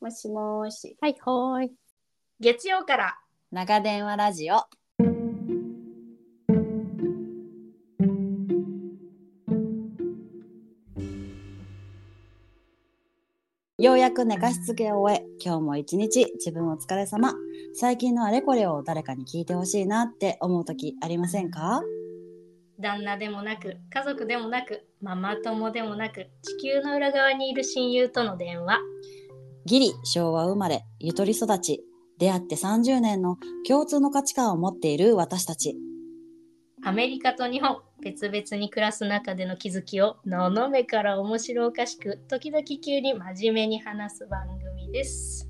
もしもーし。はい、ほーい。月曜から長電話ラジオ。ようやく寝かしつけを終え、今日も一日自分お疲れ様。最近のあれこれを誰かに聞いてほしいなって思う時ありませんか？旦那でもなく家族でもなくママ友でもなく地球の裏側にいる親友との電話ギリ昭和生まれ、ゆとり育ち、出会って30年の共通の価値観を持っている私たち。アメリカと日本別々に暮らす中での気づきをののめから面白おかしく時々急に真面目に話す番組です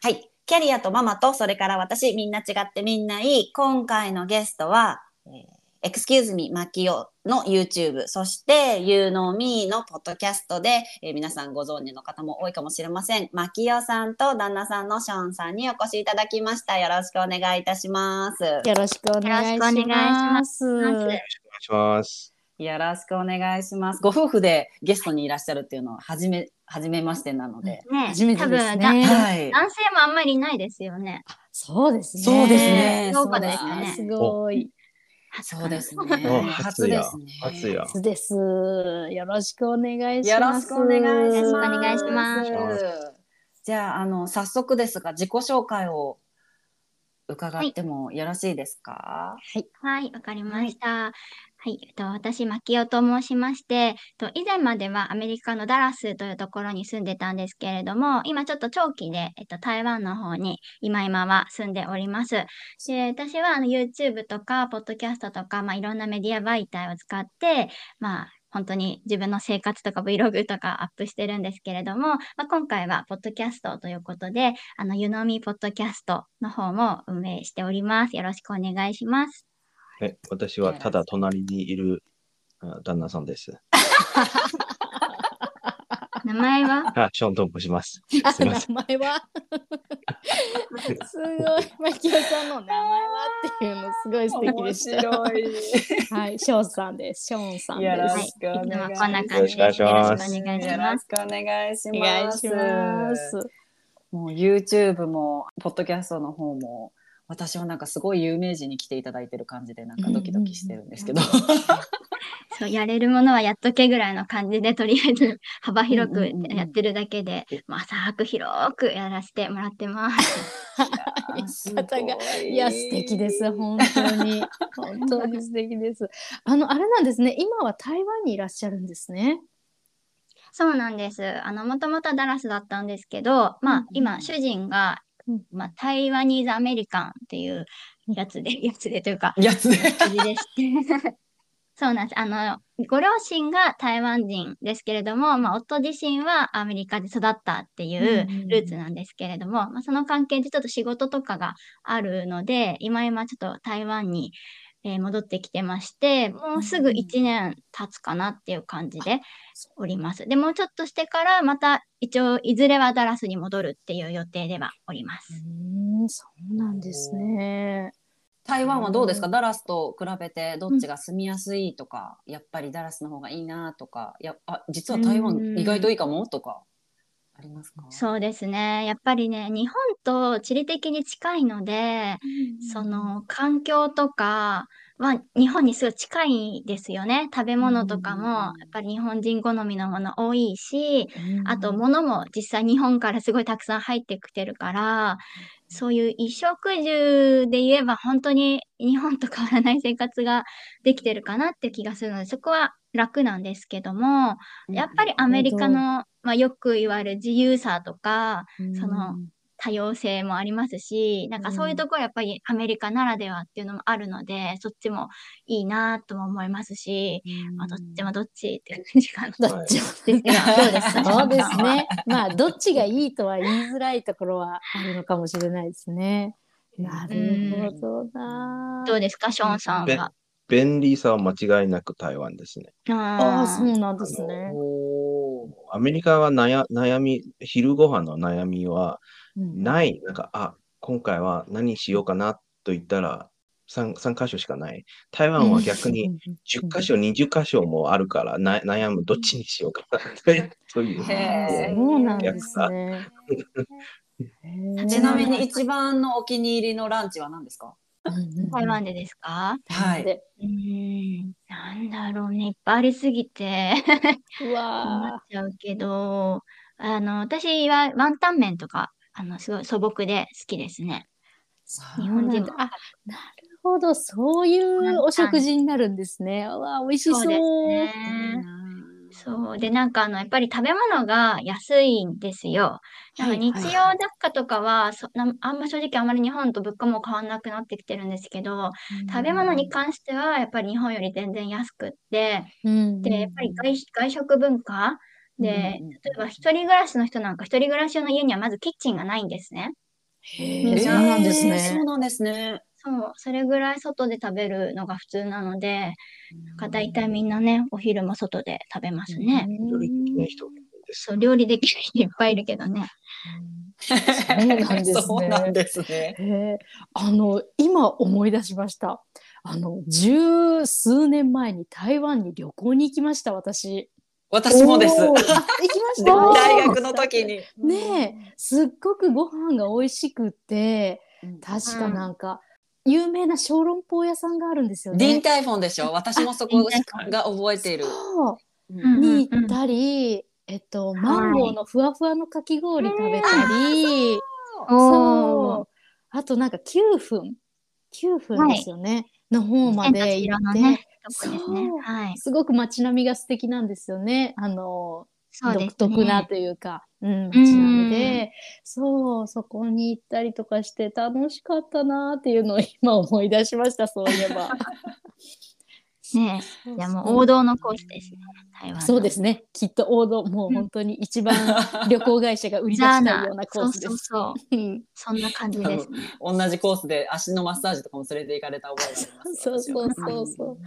はい。キャリアとママと、それから私、みんな違ってみんないい。今回のゲストは、えー、Excuse me, マキオの YouTube、そして You Know Me のポッドキャストで、えー皆さんご存知の方も多いかもしれません。マキオさんと旦那さんのショーンさんにお越しいただきました。よろしくお願いいたします。よろしくお願いします。。よろしくお願いします。よろしくお願いします。ご夫婦でゲストにいらっしゃるっていうのは、はじめ、はじめましてなので。ね初めてです多分だね。はい。男性もあんまりいないですよね。そうですね。そうですね。豪華ですねすごい。そうですね。お初ですね。初や初です。よろしくお願いします。しくお願いします。よろしくお願いしますじゃあ、あの、早速ですが、自己紹介を伺ってもよろしいですか？はい、わかりました。はい、えっと、私、マキオと申しまして、えっと、以前まではアメリカのダラスというところに住んでたんですけれども、今ちょっと長期で、えっと、台湾の方に今今は住んでおります。で、私はあの YouTube とか、ポッドキャストとか、まあ、いろんなメディア媒体を使って、まあ、本当に自分の生活とか Vlog とかアップしてるんですけれども、まあ、今回はポッドキャストということで、あの、ゆのみポッドキャストの方も運営しております。よろしくお願いします。え、私はただ隣にいるあ旦那さんです。名前は？あ、ショーンと申します。あ すみません。名前は？すごい。マキオさんの名前はっていうのすごい素敵でした。い。はい、ショーンさんです。ショーンさんよろです。しくお願いします。いつもこんな感じでよろしくお願いしますよろしくお願いしよろします。くお願いしおまいします。もう YouTube も、ポッドキャストの方も、私はなんかすごい有名人に来ていただいてる感じで、なんかドキドキしてるんですけど。そう、やれるものはやっとけぐらいの感じで、とりあえず幅広くうんうんうんうんやってるだけで、まあ、浅く広くやらせてもらってます。言い す方がごいいや、素敵です。本当に。本当に 素敵です。あの、あれなんですね。今は台湾にいらっしゃるんですね。そうなんです。あの、もともとはダラスだったんですけど、まあうんうん、今、主人がうん、まあ、台湾ニーズアメリカンっていうやつで、やつでというか、やつでして。そうなんです。あの、ご両親が台湾人ですけれども、まあ、夫自身はアメリカで育ったっていううんうんうんルーツなんですけれども、まあ、その関係でちょっと仕事とかがあるので、今今ちょっと台湾に、えー戻ってきてまして、もうすぐ1年経つかなっていう感じでおります。で、もうちょっとしてからまた一応いずれはダラスに戻るっていう予定ではおります。うん、そうなんですね。台湾はどうですか？ダラスと比べてどっちが住みやすいとか、やっぱりダラスの方がいいなとか、やあ実は台湾うん意外といいかも？とか、ありますか？そうですね。やっぱりね、日本と地理的に近いので、その環境とかは日本にすごい近いですよね。食べ物とかもやっぱり日本人好みのもの多いし、あと物も実際日本からすごいたくさん入ってきてるから、そういう衣食住で言えば本当に日本と変わらない生活ができてるかなって気がするので、そこは楽なんですけども、やっぱりアメリカの、まあ、よく言われる自由さとか、その多様性もありますし、なんかそういうところやっぱりアメリカならではっていうのもあるので、そっちもいいなとも思いますし、まあ、どっちもどっちっていう感じかな。どっちも。ですが、どうですか？そうですね。まあ、どっちがいいとは言いづらいところはあるのかもしれないですね。なるほどな。どうですか、ショーンさんは？便利さは間違いなく台湾ですね。ああ、そうあなんですね。アメリカは悩悩み、昼ご飯の悩みはうん。ない。なんか、あ、今回は何しようかなと言ったら、3, 3箇所しかない。台湾は逆に10箇所、20箇所もあるからな悩む、どっちにしようかなという。へー。そうなんですね。ちなみに一番のお気に入りのランチは何ですか？台湾でですか？はい。でうーん、なんだろうね、いっぱいありすぎてう困っわちゃうけど、あの、私はワンタン麺とか、あの、すごい素朴で好きですね。ー日本人あ、なるほど、そういうお食事になるんですね。うわ、美味しそう。そうですね。そう。で、なんかあの、やっぱり食べ物が安いんですよ。なんか日用雑貨とかは、そなあんま正直あんまり日本と物価も変わんなくなってきてるんですけど、食べ物に関してはやっぱり日本より全然安くって、うんで、やっぱり外外食文化で、うんうん例えば一人暮らしの人なんか一人暮らし用の家にはまずキッチンがないんですね。へーみんなそうなんですえーね。そうなんですね。そう、それぐらい外で食べるのが普通なので、なんか大体みんなね、お昼も外で食べますね。料理できない人がいるんです。そう、料理できる人いっぱいいるけどね。そうなんですねそうなんですね。へえあの今思い出しました。あの十数年前に台湾に旅行に行きました私。私もです。行きましでた？大学の時に。ねえすっごくご飯が美味しくって確かなんか、有名な小籠包屋さんがあるんですよね。ディンタイフォンでしょ？私もそこが覚えている。に行ったり、えっとマンゴーのふわふわのかき氷食べたり。そう。あとなんか9分、9分ですよね。の方まで行って、すごく街並みが素敵なんですよね。あの、独そうですね。特なというか、うん、街並みで、そう、そこに行ったりとかして楽しかったなっていうのを今思い出しました、そういえば。ねじゃあもう王道のコースですね。台湾の。そうですね。きっと王道、もう本当に一番 旅行会社が売り出したようなコースです。そうそうそう。う んそんな感じですね。同じコースで足のマッサージとかも連れて行かれた覚えがあります。そうそうそうそう。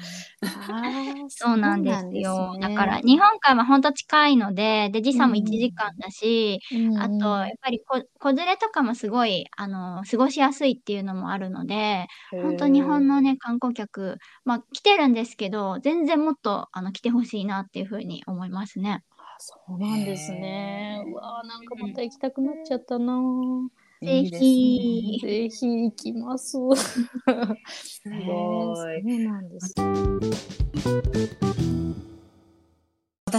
そうなんですよ。ねだから、日本からは本当近いので、で、時差も1時間だし、うんあと、やっぱりこ子連れとかもすごい、あの、過ごしやすいっていうのもあるので、本当日本のね、観光客、まあ来てるんですけど、全然もっとあの来てほしいなっていうふうに思いますね。そうなんですね。うわーなんかまた行きたくなっちゃったな。ぜひ。ぜひ行きます。すすごい。そうなんです。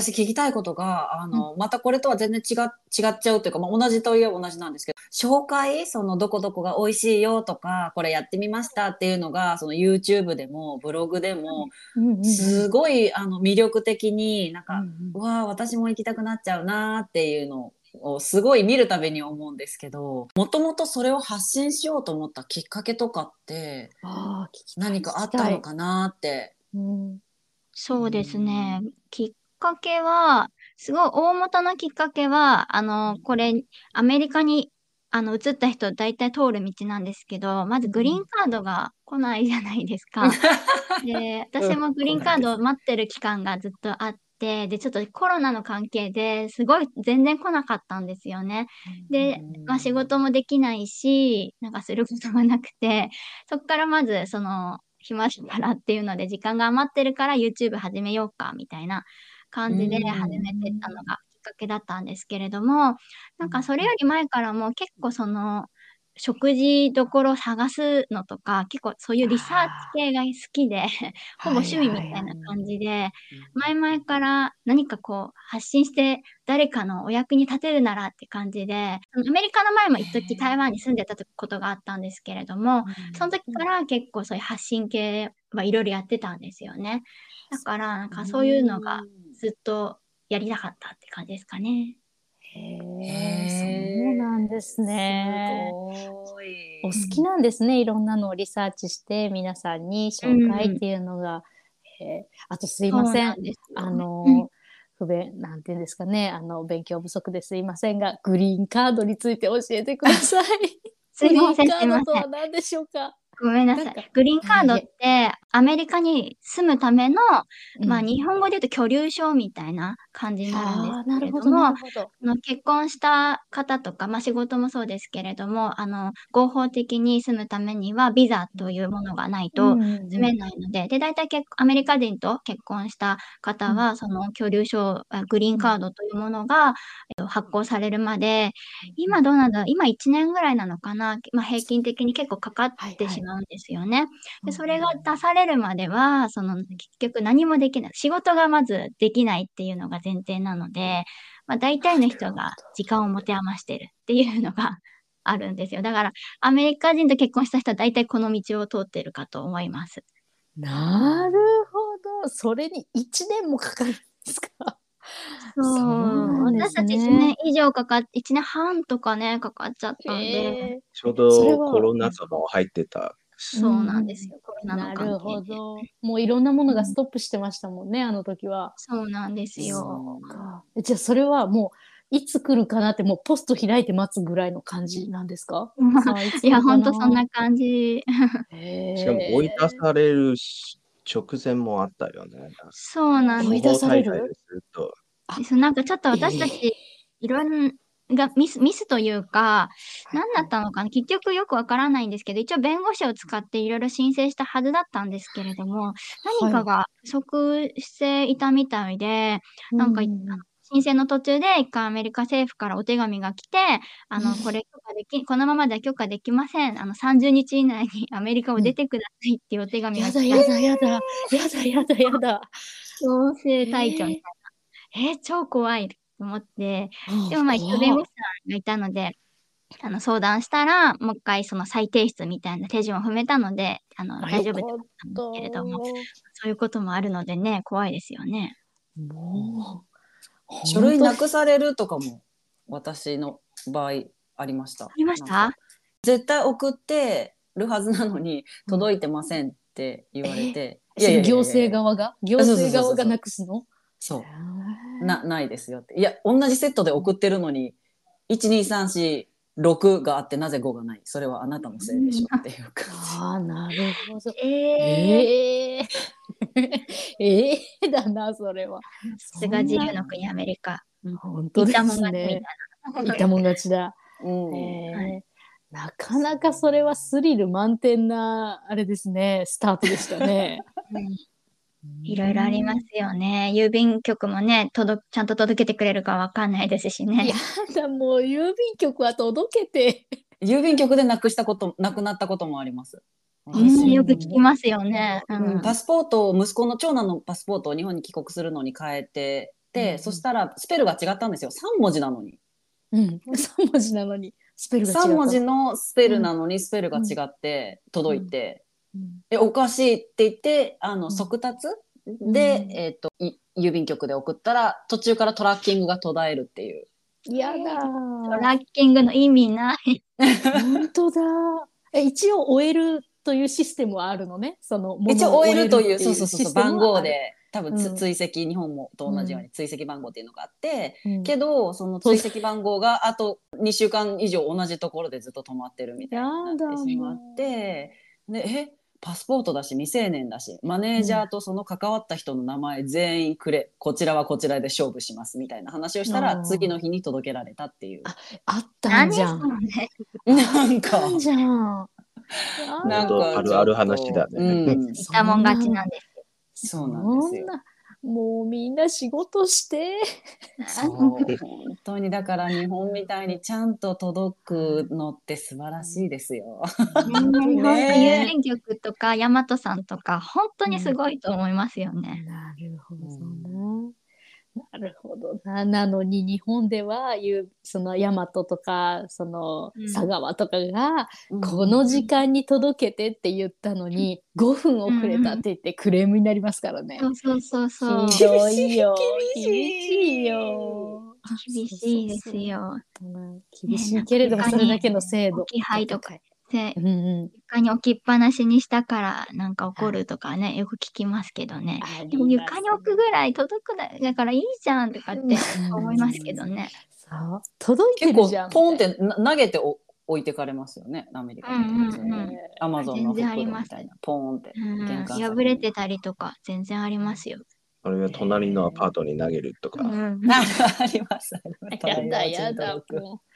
私聞きたいことが、あの、またこれとは全然違っ違っちゃうというか、まあ、同じといえば同じなんですけど、紹介、そのどこどこが美味しいよとか、これやってみましたっていうのが、その YouTube でもブログでも、うん。うんすごいあの魅力的になんか、うんうわあ私も行きたくなっちゃうなーっていうのをすごい見るたびに思うんですけどもともとそれを発信しようと思ったきっかけとかって何かあったのかなって。うん。そうですね。きっかけは、すごい大元のきっかけは、あの、これ、アメリカに、あの、移った人大体通る道なんですけど、まずグリーンカードが来ないじゃないですか。で、私もグリーンカードを待ってる期間がずっとあって、で、ちょっとコロナの関係ですごい全然来なかったんですよね。で、まあ仕事もできないし、なんかすることもなくて、そこからまずその、暇だからっていうので時間が余ってるから YouTube 始めようかみたいな感じでうん始めてったのがきっかけだったんですけれども、なんかそれより前からも結構その、食事どころ探すのとか、結構そういうリサーチ系が好きで、ほぼ趣味みたいな感じで、前々から何かこう発信して誰かのお役に立てるならって感じで、アメリカの前も一時台湾に住んでたことがあったんですけれども、その時から結構そういう発信系はいろいろやってたんですよね。だからなんかそういうのがずっとやりたかったって感じですかね。へそうなんですね。すごい。お好きなんですね。いろんなのをリサーチして皆さんに紹介っていうのが。へーあとすいませんそうな。ですよあの、うん不便、なんていうんですかね。あの、勉強不足ですいませんが、グリーンカードについて教えてください。すいません、グリーンカードと。は何でしょうか？ごめんなさい。グリーンカードって、アメリカに住むための、まあ、うん日本語で言うと居留証みたいな感じになるんですけれどもど。あの結婚した方とか、まあ、仕事もそうですけれども、あの合法的に住むためにはビザというものがないとうんうんうん。住めないので、で、大体結アメリカ人と結婚した方は、その居留証、あグリーンカードというものが、えっと、発行されるまで、今どうなんだろう。今1年ぐらいなのかな、まあ、平均的に結構かかってしまうんですよね。で、それが出されるまでは、その結局何もできない。仕事がまずできないっていうのが前提なので、まあ、大体の人が時間を持て余してるっていうのが あるんですよ。だから、アメリカ人と結婚した人は大体この道を通ってるかと思います。なるほど。それに1年もかかるんですか？そうね私たち1年以上かかっ、1年半とかね、かかっちゃったんで、へちょうどコロナ禍も入ってた。そうなんですよ。コローナのなるほ。ど。もういろんなものがストップしてましたもんね、あの時は。そうなんですよ。かじゃあそれはもういつ来るかなってもうポスト開いて待つぐらいの感じなんですか？いや、ほんと来るかそんな感じ。しかも追い出されるし直前もあったよね。そうなん追いです。出される？不法滞在ですると。そうなんかちょっと私たち、いろんなミス、ミスというか、何だったのかな？結局よくわからないんですけど、一応弁護士を使っていろいろ申請したはずだったんですけれども、何かが不足していたみたいで、なんか、う申請の途中で一回アメリカ政府からお手紙が来て、あの、これ許可でき、このままでは許可できません。あの、30日以内に アメリカを出てくださいっていうお手紙が来て、やだやだやだ。やだやだやだ。強制退去。みたいな。えー超怖いと思って、でもまあ一応弁護士さんがいたので、あの相談したら、もう一回その再提出みたいな手順を踏めたので、あの大丈夫だったんですけれども、そういうこともあるのでね、怖いですよね。もう書類なくされるとかも私の場合ありました。ありました？絶対送ってるはずなのに届いてませんって言われて。行政側？が行政側がなくすの？そう。な、ないですよって。いや、同じセットで送ってるのに、1、2、3、4、6があってなぜ5がない？それはあなたのせいでしょっていう感ああなるほど。えー、ええ ええだなそれは。さすが自由の国アメリカ。本当ですね。な。いたもん勝ちだ。じ。うんええなかなかそれはスリル満点なあれですねスタートでしたね。いろいろありますよね。郵便局もね、届ちゃんと届けてくれるかわかんないですしね。やだもう郵便局は届けて。郵便局でなくしたこと、なくなったこともあります。うん、よく聞きますよね。ううん。ん、パスポートを息子の長男のパスポートを日本に帰国するのに変えてて、うん。そしたらスペルが違ったんですよ。3文字なのに。うん、三文字なのにスペルが違った。3文字のスペルなのにスペルが違って届いて、うん。えおかしいって言ってあのうん。速達で、うん。えっとい郵便局で送ったら途中からトラッキングが途絶えるっていう。やだトラッキングの意味ない。本当だ。え一応終えるというシステムはあるのね。その一応終えるというそうそうそう番号。で多分つ、うん追跡日本もと同じように追跡番号っていうのがあって、うんけどその追跡番号があと2週間以上同じところでずっと止まってるみたいになってしまってでえ？パスポートだし未成年だしマネージャーとその関わった人の名前全員くれこちらはこちらで勝負しますみたいな話をしたら次の日に届けられたっていうああったん何じゃ。んね。なんかあったんじゃん。なんかあるある話だね。うん、いたもん勝ちなんですよ。そうな。んですよもうみんな仕事して。そう。本当にだから日本みたいにちゃんと届くのって素晴らしいですよ。ね。本当郵ね便局とか大和さんとか本当にすごいと思いますよね。なるほど。うな。なるほどな。なのに日本ではいうその大和とかそのうん佐川とかが、うんこの時間に届けてって言ったのに5分遅れたって言ってクレームになりますからね。そうそうそうそう。ひどいよ。厳しいよ。厳しいですよ。うん厳しいけれどもねそれだけの制度。置き配とかでうんうん。床に置きっぱなしにしたからなんか怒るとかね、よく聞きますけどね。でも床に置くぐらい届くだだからいいじゃんとかって思いますけどね。そう届いてるじゃん。ポンってな投げてお置いてかれますよね、アメリカうんうんうんアマゾンの全然あ袋りますみたいな、ポーンって。うん破れてたりとか全然ありますよ。あれは隣のアパートに投げるとか。うんあ あります。ありますやだやだもう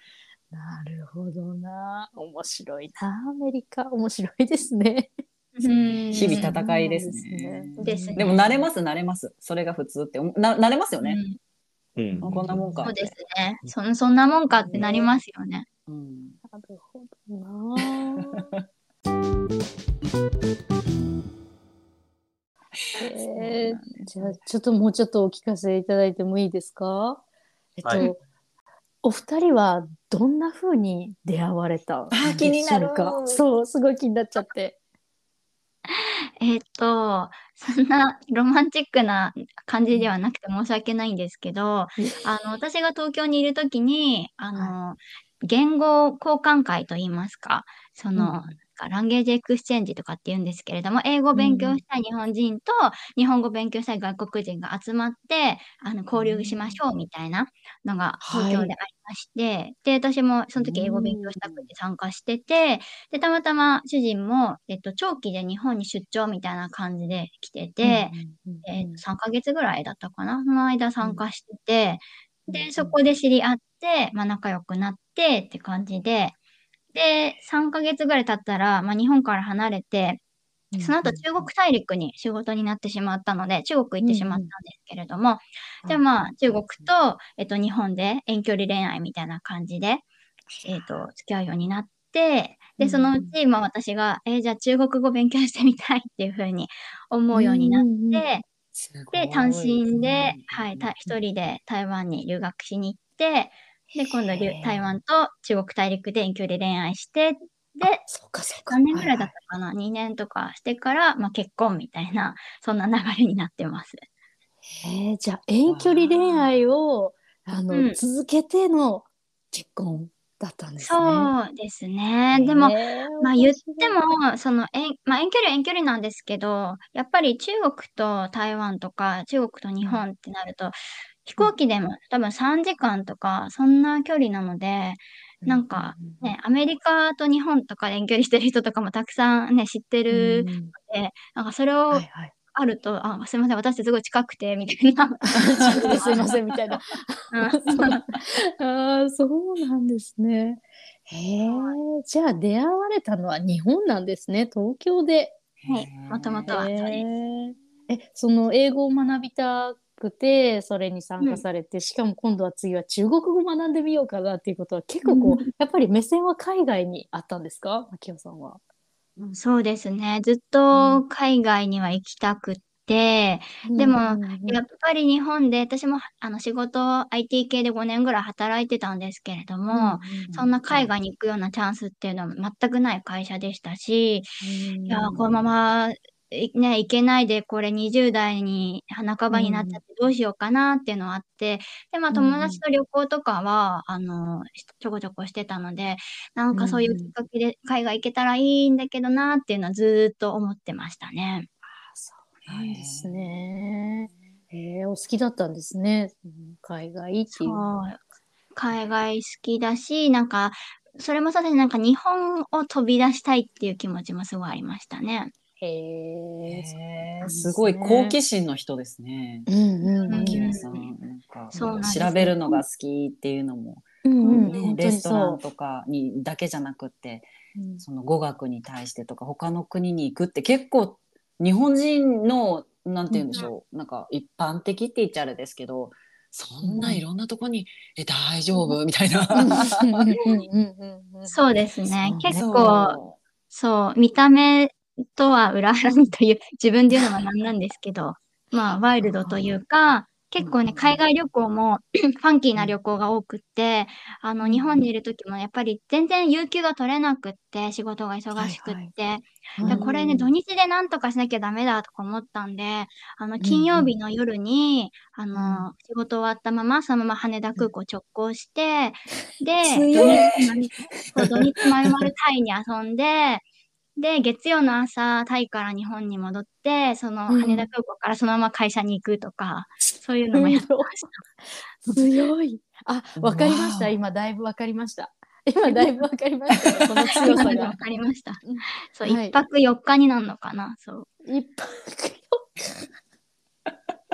なるほどな。面白いな。アメリカ、面白いですね。うん日々戦いですね。ですねでも慣れます、慣れます。それが普通って。な慣れますよね。うんうん。こんなもんか。そうですね。そんそんなもんかってなりますよね。うんなるほどな。えー、じゃあちょっともうちょっとお聞かせいただいてもいいですか？えっと、はいお二人はどんな風に出会われたんでしょうか？気になる。そう、すごい気になっちゃって。えっと、そんなロマンチックな感じではなくて申し訳ないんですけど、あの、私が東京にいるときに、あの、言語交換会といいますか、その、うんlanguage exchange とかって言うんですけれども、英語を勉強したい日本人と日本語を勉強したい外国人が集まって、あの、交流しましょうみたいなのが東京でありまして、で、私もその時英語を勉強したくて参加してて、で、たまたま主人も、えっと、長期で日本に出張みたいな感じで来てて、えー3ヶ月ぐらいだったかなその間参加してて、で、そこで知り合って、まあ仲良くなってって感じで、で、3ヶ月ぐらい経ったら、まあ日本から離れて、その後中国大陸に仕事になってしまったので、中国行ってしまったんですけれども、で、まあ中国と、えっと、日本で遠距離恋愛みたいな感じで、えっと、付き合うようになって、で、そのうち、まあ私が、えーじゃあ中国語勉強してみたいっていうふうに思うようになって、で、単身で、はい、た一人で台湾に留学しに行って、で、今度留台湾と中国大陸で遠距離恋愛して、で、そうかそうか。何年ぐらいだったかな ?2 年とかしてから、まあ結婚みたいな、そんな流れになってます。へえじゃあ遠距離恋愛をあの、うん続けての結婚だったんですね。そうですね。でも、へーまあ言って、も、その遠、まあ遠距離は遠距離なんですけど、やっぱり中国と台湾とか中国と日本ってなると、飛行機でも多分3時間とか、そんな距離なので、なんかね、アメリカと日本とかで遠距離してる人とかもたくさんね、知ってるうんので、なんかそれをはいはい。あると、あ、すいません、私すごい近くて、みたいな。すいませんみたいな。ああ、そうなんですね。へえ、じゃあ出会われたのは日本なんですね。東京で。はい、もともとはそうです。え、その英語を学びたくて、それに参加されて、しかも今度は次は中国語学んでみようかなっていうことは、結構こう、やっぱり目線は海外にあったんですか、牧野さんは。そうですね。ずっと海外には行きたくって、でもうんうんうん。やっぱり日本で、私もあの仕事 IT 系で5年ぐらい働いてたんですけれども、そんな海外に行くようなチャンスっていうのは全くない会社でしたし、いやー、このまま、いね、行けないで、これ20代に半ばになっちゃってどうしようかなっていうのはあって、で、まあうん友達と旅行とかは、あの、しちょこちょこしてたので、なんかそういうきっかけで海外行けたらいいんだけどなっていうのはずーっと思ってましたね。なんですね。ええお好きだったんですね。うん海外ってそいう。う。海外好きだし、なんか、それもそうですね、なんか日本を飛び出したいっていう気持ちもすごいありましたね。へえ。すごい好奇心の人ですね。うんうんさん、なんか調べるのが好きっていうのも、うんうんレストラそンとかにだけじゃなくって、う。その語学に対してとか他の国に行くって結構日本人のなんて言うんでしょう、なんか一般的って言っちゃあれですけどそんないろんなとこに「え大丈夫?」みたいな。そうですね結構、そう、見た目とは裏腹にという、自分で言うのはなんなんですけど、まあ、ワイルドというか、結構ね、海外旅行も ファンキーな旅行が多くって、あの、日本にいる時もやっぱり全然有給が取れなくって、仕事が忙しくって、でこれね、土日でなんとかしなきゃダメだとか思ったんで、あの、金曜日の夜に、あの、仕事終わったまま、そのまま羽田空港直行して、で、土日まるまるタイに遊んで、で、月曜の朝、タイから日本に戻って、そのうん羽田空港からそのまま会社に行くとか、そういうのもやってました。強い。あ、わかりました。今、だいぶわかりました。今だいぶわかりましたね、この強さがわ。かりました。そう、はい一泊四日になるのかな。そう。一泊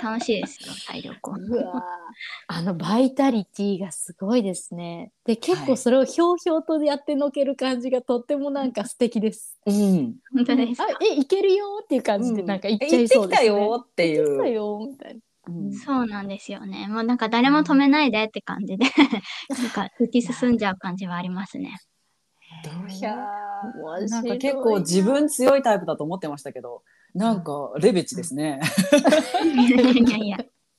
楽しいですよ、タイ旅行。あのバイタリティがすごいですね。で結はい構それをひょうひょうとやってのける感じがとってもなんか素敵です。うん。本当ですか？あえいけるよっていう感じでなんか言っちゃ行ってきたいそうですね。よってい行ってきたう。よみたいな。うんそうなんですよね。もうなんか誰も止めないでって感じで、なんか突き進んじゃう感じはありますね。いや面白いーなんか結構自分強いタイプだと思ってましたけど、なんかレベチですね。いやいや。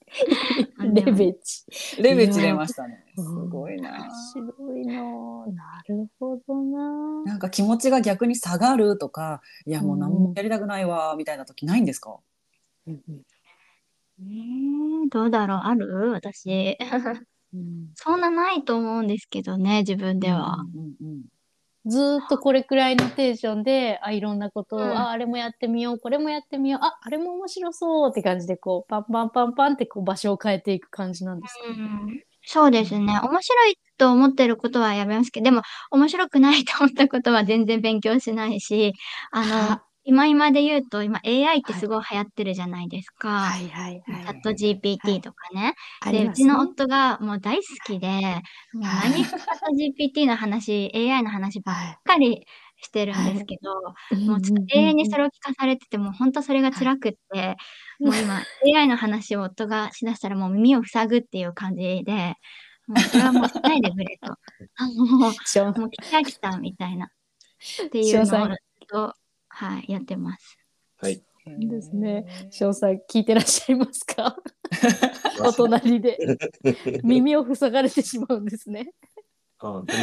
レベチ。レベチ出ましたね。すうんごいな。面白いな。なるほどな。なんか気持ちが逆に下がるとか、いやもう何もやりたくないわみたいな時ないんですか？うんえー、どうだろうある？私。うんそんなないと思うんですけどね、自分では。うんうんずーっとこれくらいのテンションであいろんなことを、うん。ああれもやってみようこれもやってみようああれも面白そうって感じでこうパンパンパンパンってこう場所を変えていく感じなんです。か、うん。そうですね。面白いと思ってることはやめますけど、でも面白くないと思ったことは全然勉強しないし、あのは、今今で言うと、今 AI ってすごい流行ってるじゃないですか。はいはいチはい。ャット GPT とかね。あで、りますね。うちの夫がもう大好きで、もうはい。何かチャット GPT の話、AI の話ばっはかりしてるんですけど、い。もうちょっと永遠にそれを聞かされてて、もう本当それが辛くって、もう今 AI の話を夫がしだしたらもう耳を塞ぐっていう感じで、もうそれはもうしないでくれと。あのもう、聞き飽きたみたいな。っていうのをはい、やってます。はい。うんですね。詳細聞いてらっしゃいますか？お隣で 耳を塞がれてしまうんですね。あで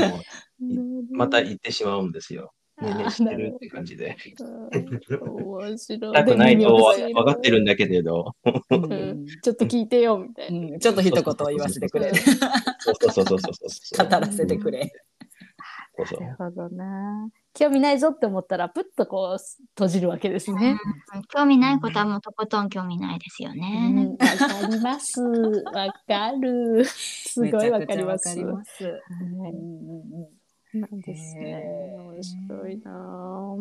も、また行ってしまうんですよ。ねねしてるって感じで。うん面白い。したくないと分かってるんだけれど。ちょっと聞いてよみたいな。うんちょっと一言言わせてくれ。そうそうそうそうそうそう。語らせてくれ。そうそうなるほどな。興味ないぞって思ったら、プッとこう閉じるわけですね。うん興味ないことはもうとことん興味ないですようね。んわかります。わかる。すごいわかります。わかります。はいうんうんうんなんですね面白いな。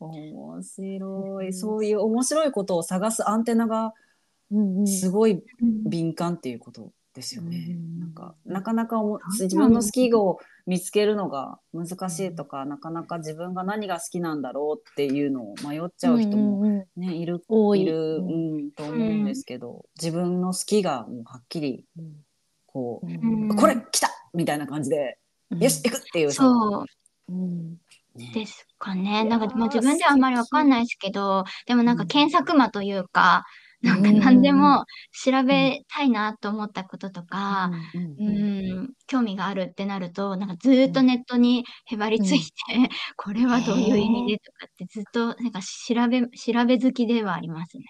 面白い。そういう面白いことを探すアンテナがうんうんすごいうん敏感っていうことですよね。うんなんかなかなか自分の好きを見つけるのが難しいとか、なかなか自分が何が好きなんだろうっていうのを迷っちゃう人もうんうんうん。ね、いる多い。いる、ううん。ん、と思うんですけど、自分の好きがもうはっきりこう、うん。これ来た！みたいな感じで、よし行くっていうそう。うん。ね。ですかね。なんかもう自分ではあんまりわかんないですけど、でもなんか検索魔というか、なんかうん何でも調べたいなと思ったこととか、うんうん、興味があるってなると、なんかずーっとネットにへばりついて、これはどういう意味でとかってずっとなんか調べ、調べ好きではありますね。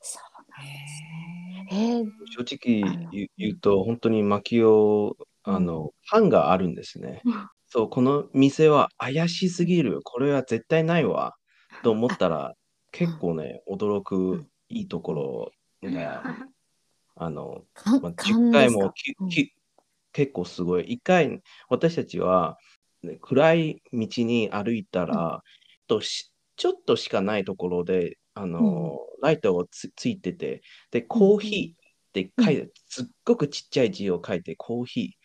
そうなんへですね。えー正直言言うと、本当に薪を、あの、ファンがあるんですねうん。そう、この店は怪しすぎる。これは絶対ないわ。と思ったら、結構ね、驚くいいところが、あの、かまあ、10勘ですか？回もきき結構すごい。1回、私たちは、ね暗い道に歩いたら、としちょっとしかないところで、あの、ライトがつついてて、で、コーヒーって書いて、すっごくちっちゃい字を書いて、コーヒ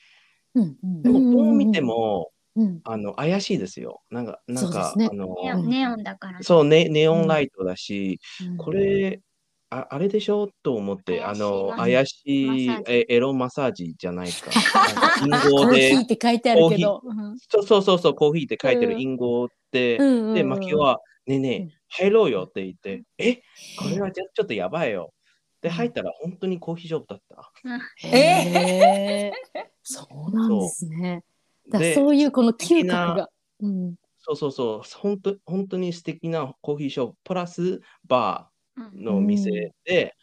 うん。うんー。でも、うん。どう見ても、うん。あの、怪しいですよ。なんか、なんか、ね。あの、ネオンネオンだから。そう、ネ、ネオンライトだし、うん。これ、ああれでしょ？と思って、あの、怪しいえエロマッサージじゃないか。隠語で、ーヒーって書いてあるけど。そうそうそうそう、コーヒーって書いてうん。る隠語って、で、マキオは、ねえねうん。え、入ろうよって言って、え、これはちょちょっとやばいよ。で、入ったら本当にコーヒーショップだった。えー、そうなんですね。だそういうこの嗅覚が。うん。そうそうそう、本当本当に素敵なコーヒーショップ、プラスバーの店で、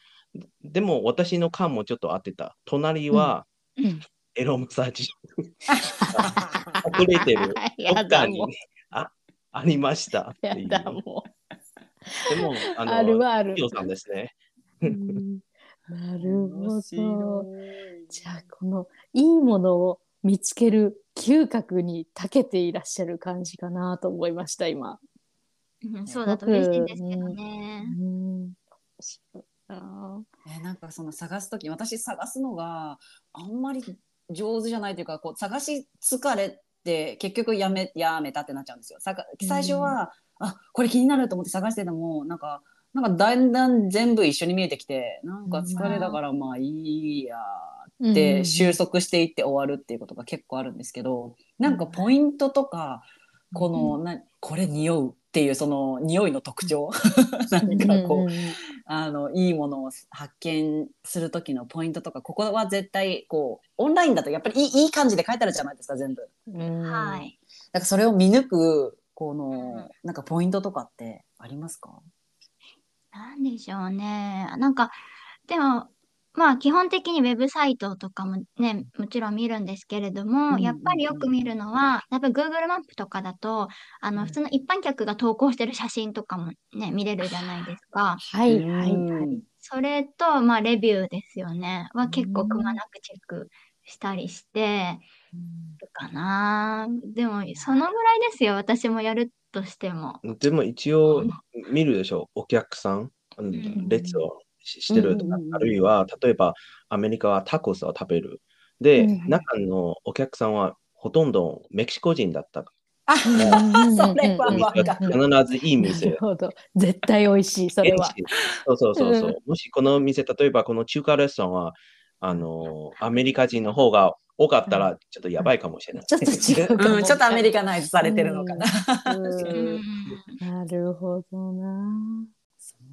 でも私の缶もちょっと合ってた。隣はうんエロマッサージ。隠れてる。どやっかに。あありましたってやいう。だもでも、あう。の、あるはあるさんですね。うんなるほ面ど。白じゃあこのいいものを見つける嗅覚に長けていらっしゃる感じかなと思いました今。うんそうだと嬉しいんですけどね。うんそう。だえなんかその探す時私探すのがあんまり上手じゃないというかこう探し疲れて結局やめやめたってなっちゃうんですよ。最初は、あこれ気になると思って探しててもなんかなんかだんだん全部一緒に見えてきてなんか疲れだからまあいいやうん。で収束していって終わるっていうことが結構あるんですけどなんかポイントとかこのなこれ匂うっていうその匂いの特徴 なんかこう、うんあのいいものを発見する時のポイントとかここは絶対こうオンラインだとやっぱりいいいい感じで書いてあるじゃないですか全部。うんはい。だからそれを見抜くこのなんかポイントとかってありますか？なんでしょうね。なんか、でも、まあ基本的にウェブサイトとかもね、もちろん見るんですけれども、うんやっぱりよく見るのは、やっぱり Google マップとかだと、あの、普通の一般客が投稿してる写真とかもね、見れるじゃないですか。はいはいはい。うんそれと、まあレビューですよね。は結構くまなくチェックしたりしてるかな。でも、そのぐらいですよ。私もやるとしても。でも一応見るでしょ、お客さん？列をししてるとかうんうんうん、あるいは、例えばアメリカはタコスを食べる。で、うん中のお客さんはほとんどメキシコ人だった。あうんうんうんうんそれはわかる。必ずいいなる店。ほど。絶対美味しい、それは。そうそうそうそう。もしこの店、例えばこの中華レストランは、あの、アメリカ人の方が多かったら、ちょっとやばいかもしれない。ちょっと違うかも。うん、ちょっとアメリカナイズされてるのかな。うん うんなるほどな。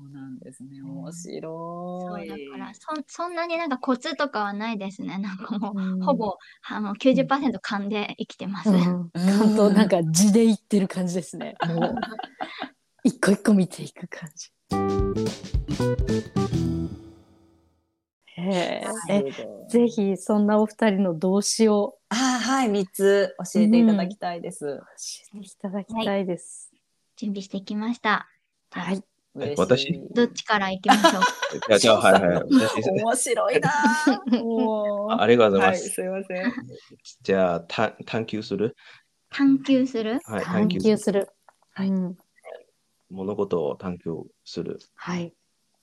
そうなんですね。面そ白い。うだからそ、そんなになんかコツとかはないですね。なんかもう、うんほぼあの90%勘で生きてます。うん、となんか字で言ってる感じですね。もう一個一個見ていく感じ。へええぜひそんなお二人の動詞をあはい、三つ教えていただきたいです。教えていただきたいです。準備してきました。はい。私どっちから行きましょう？じゃあ、じゃあ、はいはい。私面白いなぁ。もうあありがとうございはい、ます。すいません。じゃあ、た探求する？探求する？はい、探求する。はいうん、物事を探求する。はい。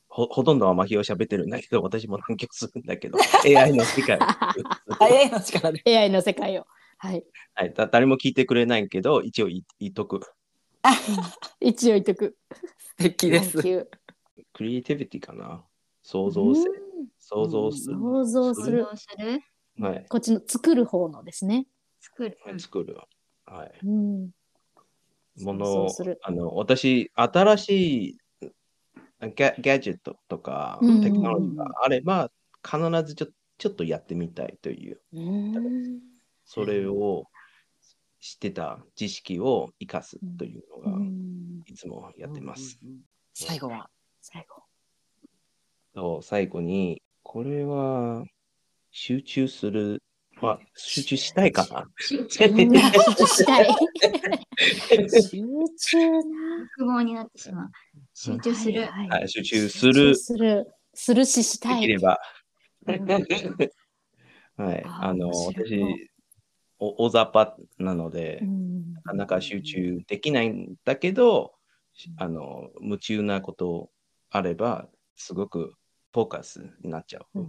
ほほとんどはマヒを喋ってるんだけど、私も探求するんだけど、AI の世界。早いの力で。AI の世界を。はい。はい、だ誰も聞いてくれないけど、一応言い言っとく。一応言っとく。素敵です。クリエイティビティかな。創造性。うん想像する。想像するはい。こっちの作る方のですね。作る。はい作る。はい。うん。もの。あの、私、新しいギャギャジェットとか、うんテクノロジーがあれば、必ずちょちょっとやってみたいという、うん。それを知ってた知識を生かすというのが、うんいつもやってます。最後は？最後。と最後に、これは集中する、まあ、集中したいかな。集中したい。集中な。複合になってしまう。集中する。はいはい、集中する、する。するししたい。きれば。うん はい、あの、私、お大雑把なので、うん。なかなか集中できないんだけど、あの、夢中なことあれば、すごくフォーカスになっちゃう。な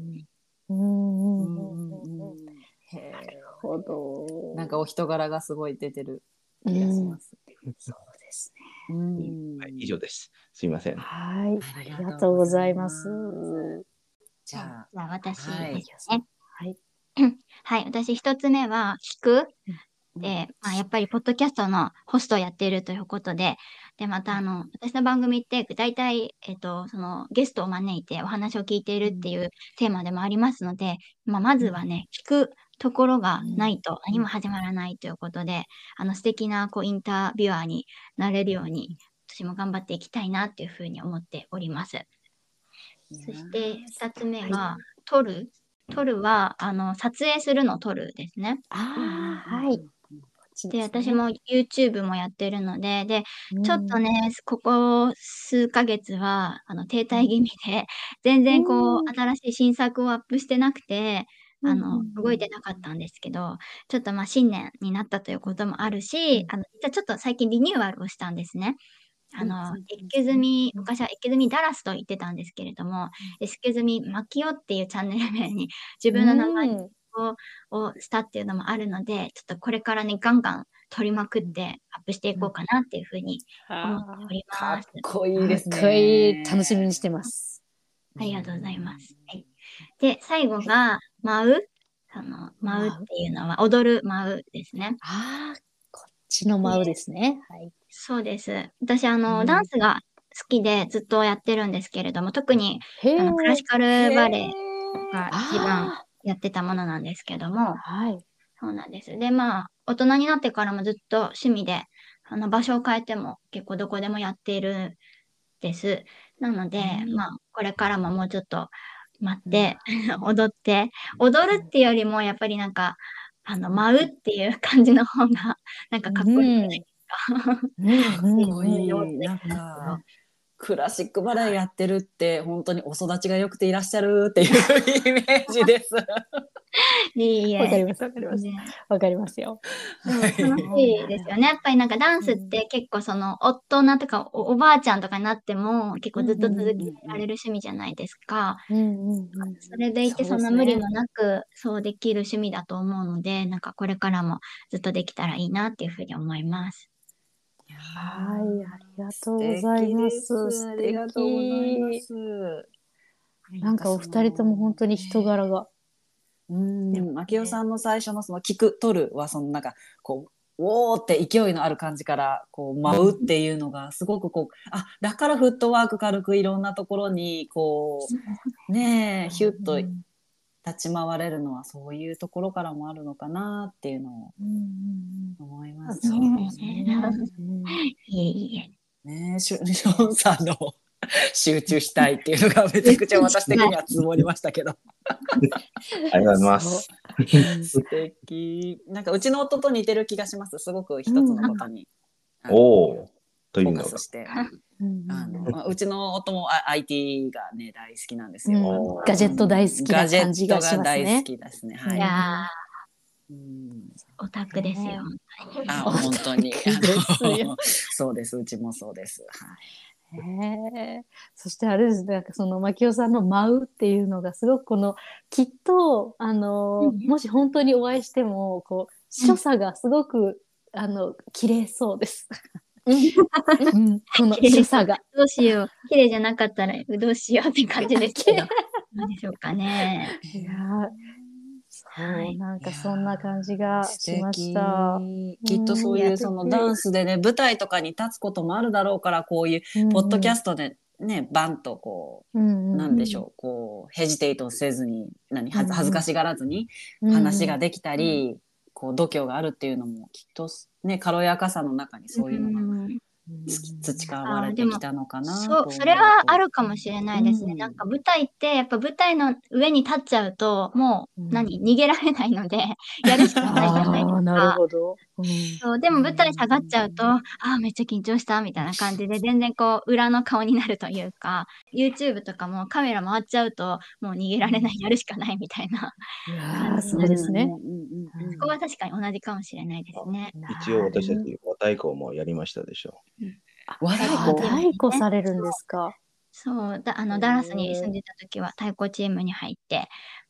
るほど。ーなん。かお人柄がすごい出てるうん。気がします。そうですうん。はい、以上です。すいません。ね。。はい。あありがとうございます。じゃじゃあ私はいですね。はい。はい。私一つ目は聞く。あ。で、まあ、やっぱりポッドキャストのホストをやっているということで、で、またあの、私の番組って大体、えっと、そのゲストを招いてお話を聞いているっていうテーマでもありますので、まあ、まずはね、聞くところがないと何も始まらないということで、あの、素敵なこうインタビュアーになれるように、私も頑張っていきたいなっていうふうに思っております。そして、二つ目は、撮る？撮るは、あの、撮影するの撮るですね。ああ、はい。で、私も YouTube もやってるので、で、ちょっとね、ここ数ヶ月は、あの、停滞気味で、全然こう、うん。新しい新作をアップしてなくて、あの、うんうん。うん動いてなかったんですけど、ちょっとまあ新年になったということもあるし、あの、実はちょっと最近リニューアルをしたんですね。あの、うんエキューズミ、昔はエキューズミダラスと言ってたんですけれども、エキューズミマキオっていうチャンネル名に 自分の名前うんをしたっていうのもあるので、ちょっとこれからね、ガンガン撮りまくってアップしていこうかなっていうふうに思っておりかっます。こいいですね。かっこいい楽しみにしてます。ありがとうございます。はい、で、最後が、舞う。その、舞うっていうのは、踊る舞うですね。ああ、こっちの舞うですね。はい。そうです。私、あの、うんダンスが好きでずっとやってるんですけれども、特にへあのクラシカルバレエエが一番あやってたものなんですけどもあ、、はい。そうなんです。で、まあ、大人になってからもずっと趣味で、あの、場所を変えても結構どこでもやっているです。なので、うんまあ、これからももうちょっと待って、踊って、踊るっていうよりも、やっぱりなんか、あの、舞うっていう感じの方が、なんかかっこいいじゃない か。いい。なんか、クラシックバレエやってるって、本当にお育ちが良くていらっしゃるっていうイメージです。いいえ。わかります、わかります。ねわかりますよ。楽しいですよね。やっぱりなんかダンスって結構その大人とかおおばあちゃんとかになっても結構ずっと続けられる趣味じゃないですか。それでいてそですねそうの無理もなくそうできる趣味だと思うので、なんかこれからもずっとできたらいいなっていうふうに思います。はい、ありがとうございます。素ありがとうございま敵。す。なんかお二人とも本当に人柄が。うん、明夫さんの最初のその聞く取るはそのなんかこうおーって勢いのある感じからこう舞うっていうのがすごくこうあだからフットワーク軽くいろんなところにこうねえヒュッとうん立ち回れるのはそういうところからもあるのかなっていうのをうん思いますそうね。ですね。いえいえ。ねえシュショーンさんの 集中したいっていうのがめちゃくちゃ私的には積もりましたけど。ありがとうございます。素敵。なんかうちの夫と似てる気がします。すごく一つのことに。あのおお。というのがあのまあうちの夫もあ IT がね大好きなんですよ。うんガジェット大好きな感じがしますねガジェットが大好きですね。はいい。やうんー、オタクですよ。あ本当に。そうです。うちもそうです。はい。へえそしてあれですね、なんかその牧雄さんの舞うっていうのがすごくこのきっとあの、うんもし本当にお会いしてもこう所作がすごく、あの綺麗そうです。うん、この 所作が。どうしよう。綺麗じゃなかったらどうしようって感じですけど。どうでしょうかね。いやはいなんかそんな感じが素しま敵した。きっとそういうそのうんダンスでね舞台とかに立つこともあるだろうからこういうポッドキャスストでねバンとこト、うなんでしょょうこうヘジテイトせずに何恥ずかしがらずにう話ができたり、こう度胸があるっていうのもきっとね軽やかさの中にそういうのが培われてきたのかなそう、それはあるかもしれないですね。うんなんか舞台って、やっぱ舞台の上に立っちゃうと、もう、うん何、逃げられないので、やるしかないじゃないですああ、なるか。ほど。うんそうでも舞台下がっちゃうと、ああ、めっちゃ緊張したみたいな感じで、全然こう、裏の顔になるというか、YouTube とかもカメラ回っちゃうと、もう逃げられない、やるしかないみたいな。いやーそうですね。うんうんうんうんそこは確かに同じかもしれないですね。一応私たち和太鼓もやりましたでしょ。和太あ鼓太鼓されるんですか？そう、だあの、ダラスに住んでた時は太鼓チームに入って、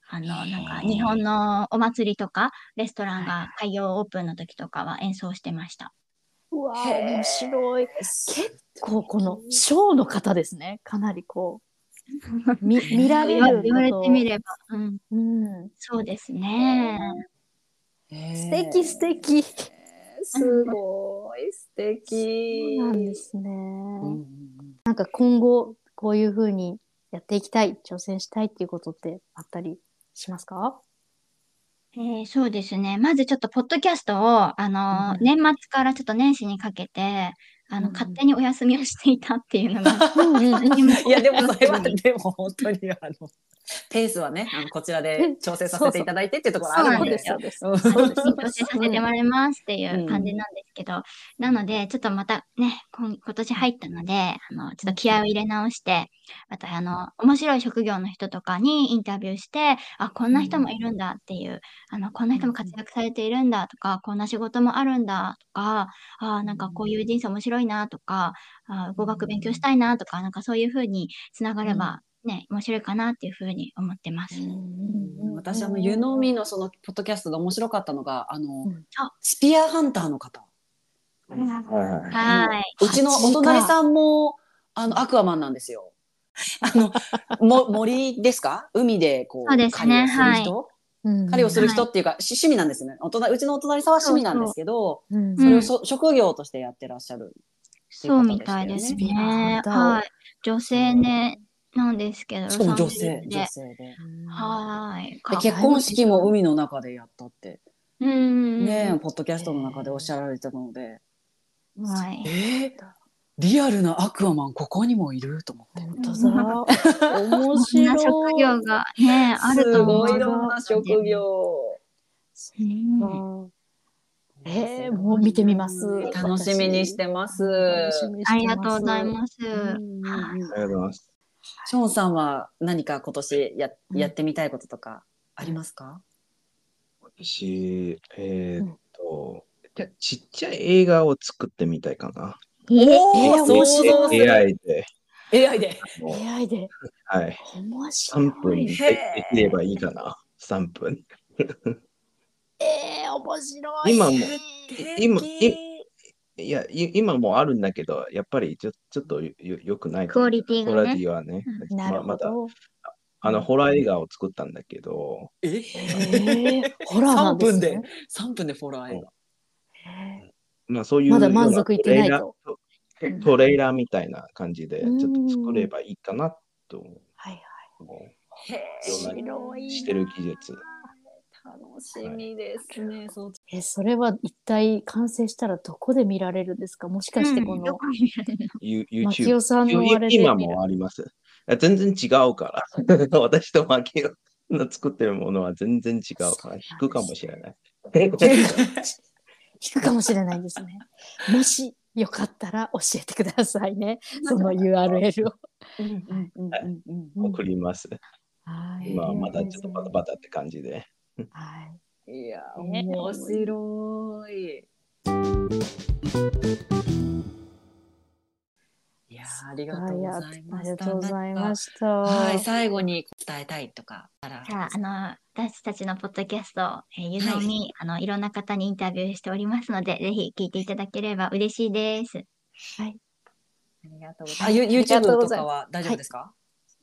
あの、なんか日本のお祭りとか、レストランが開業オープンの時とかは演奏してました。うわーへー面白い。結構このショーの方ですね。かなりこう 見見られる言わ言われてみれば、うん、うん、そうですね。素敵素敵。すごい素敵そうなんですね。なんか今後こういう風にやっていきたい、挑戦したいっていうことってあったりしますか？えーそうですね。まずちょっと、ポッドキャストを、あのーうん年末からちょっと年始にかけて、あの、うん勝手にお休みをしていたっていうのが、いやでもそれはでも本当にあのペースはねあのこちらで調整させていただいてっていうところあるので。そうでそうです。調整させてもらいますっていう感じなんですけど、なので、ちょっとまたね、今今年入ったので、あの、ちょっと気合を入れ直して、またあの、面白い職業の人とかにインタビューして、あ、こんな人もいるんだっていう、あの、こんな人も活躍されているんだとか、こんな仕事もあるんだとか、あ、なんかこういう人生面白いなとか、あ、語学勉強したいなとか、なんかそういうふうにつながればね、面白いかなっていうふうに思ってます。私、あの、湯飲みのその、ポッドキャストで面白かったのが、あの、うんあスピアハンターの方。はいはいはい。うちのお隣さんも、あの、アクアマンなんですよ。あの、も、森ですか海で、こう、そうですね狩りをする人、うん狩りをする人っていうか、し趣味なんですよね。お隣うちのお隣さんは趣味なんですけど、うんそれをそ職業としてやってらっしゃる。そうみたいですね。はい。女性ね、なんですけど、しかも女性女性で。はい。で結婚式も海の中でやったって、うん。ね、ポッドキャストの中でおっしゃられてたので、はい。えー、リアルなアクアマンここにもいると思って。本当だ。面こんな白い。職業がね、あると思う。すごいいろんな職業。うんえー、もう見てみます。楽しみにしてます。ありがとうございす。ます。ありがとうございます。ショーンさんは何か今年やうんやってみたいこととかありますか？私、えーっと、じゃあちっちゃい映画を作ってみたいかな。おえー想像する AI で。AI で。AI ではい。面白い。3分でできればいいかな。3分。えー、面白い。今も、今、いいや、い今もあるんだけど、やっぱりちょちょっとよよくない。クオリティクオリテがね。ィはね。なるほままだ、ど。あの、ホラー映画を作ったんだけど、え？えー、ホラーなんですね。3分でフォロー映画。えまあそういうまだ満足いってないとようなトレーラートレーラーみたいな感じで、ちうんょっと作ればいいかなと思う。はいへいろんな白いしてる技術。楽しみですね。そうえ、それは一体完成したらどこで見られるんですか？もしかしてこのうんどこに見られるの You- マ YouTube キオさんのあれで今もあります。全然違うから。私とマキオの作ってるものは全然違うから、引くかもしれない。引くかもしれないですね。もしよかったら教えてくださいね。その URL を。うんうんうんうんうん送ります。はい今はまだちょっとバタバタって感じで。はい。いや、ね面白い。いや、ありがとうございまありした。がとうございました。はい、最後に伝えたいとかじゃあ、あの、私たちのポッドキャスト、えー、ゆのみ、あの、いろんな方にインタビューしておりますので、ぜひ聞いていただければ嬉しいです。はい。ありがとうござはいいます。あ、YouTube とかは大丈夫ですか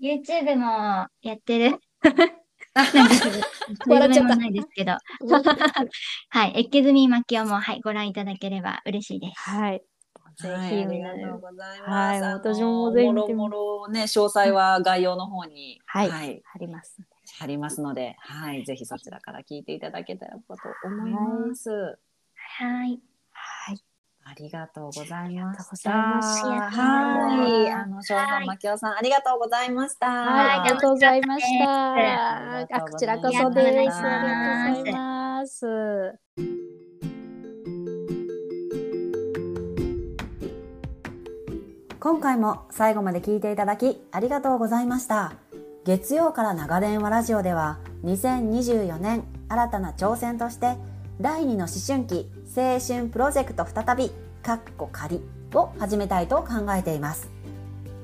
？YouTube もやってる。笑っちゃったないですけど。はい。エッケズミマキオも、はい、ご覧いただければ嬉しいです。はい。ぜはい、ひありがとうございます。はい私もぜひもろもろね、詳細は概要の方に、はいはい、あります。貼りますので、はい、ぜひそちらから聞いていただけたらと思います。はい。はい。ありがとうございました。はい、あの、翔さん、はいまきおさん、ありがとうございました。はい、ありがとうございました。あ、こちらこそです。ありがとうごありがとうございざいます。今回も最後まで聞いていただきありがとうございました。月曜から長電話ラジオでは2024年新たな挑戦として第2の思春期青春プロジェクト再びかっこ仮を始めたいと考えています。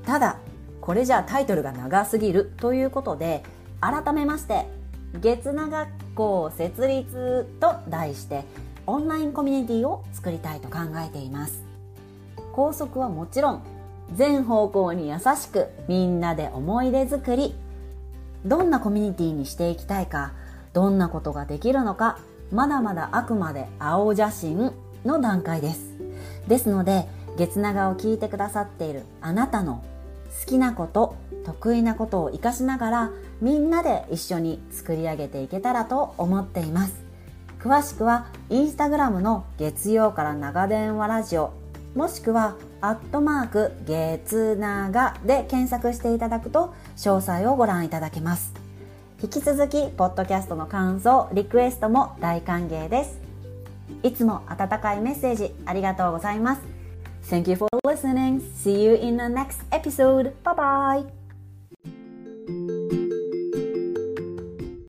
ただ、これじゃあタイトルが長すぎるということで改めまして月名学校設立と題してオンラインコミュニティを作りたいと考えています。校則はもちろん全方向に優しくみんなで思い出作りどんなコミュニティにしていきたいかどんなことができるのかまだまだあくまで青写真の段階です。ですので月長を聞いてくださっているあなたの好きなこと得意なことを活かしながらみんなで一緒に作り上げていけたらと思っています。詳しくはインスタグラムの月曜から長電話ラジオもしくはアットマーク月長で検索していただくと詳細をご覧いただけます。引き続き、ポッドキャストの感想、リクエストも大歓迎です。いつも温かいメッセージありがとうございます。Thank you for listening. See you in the next episode. Bye bye.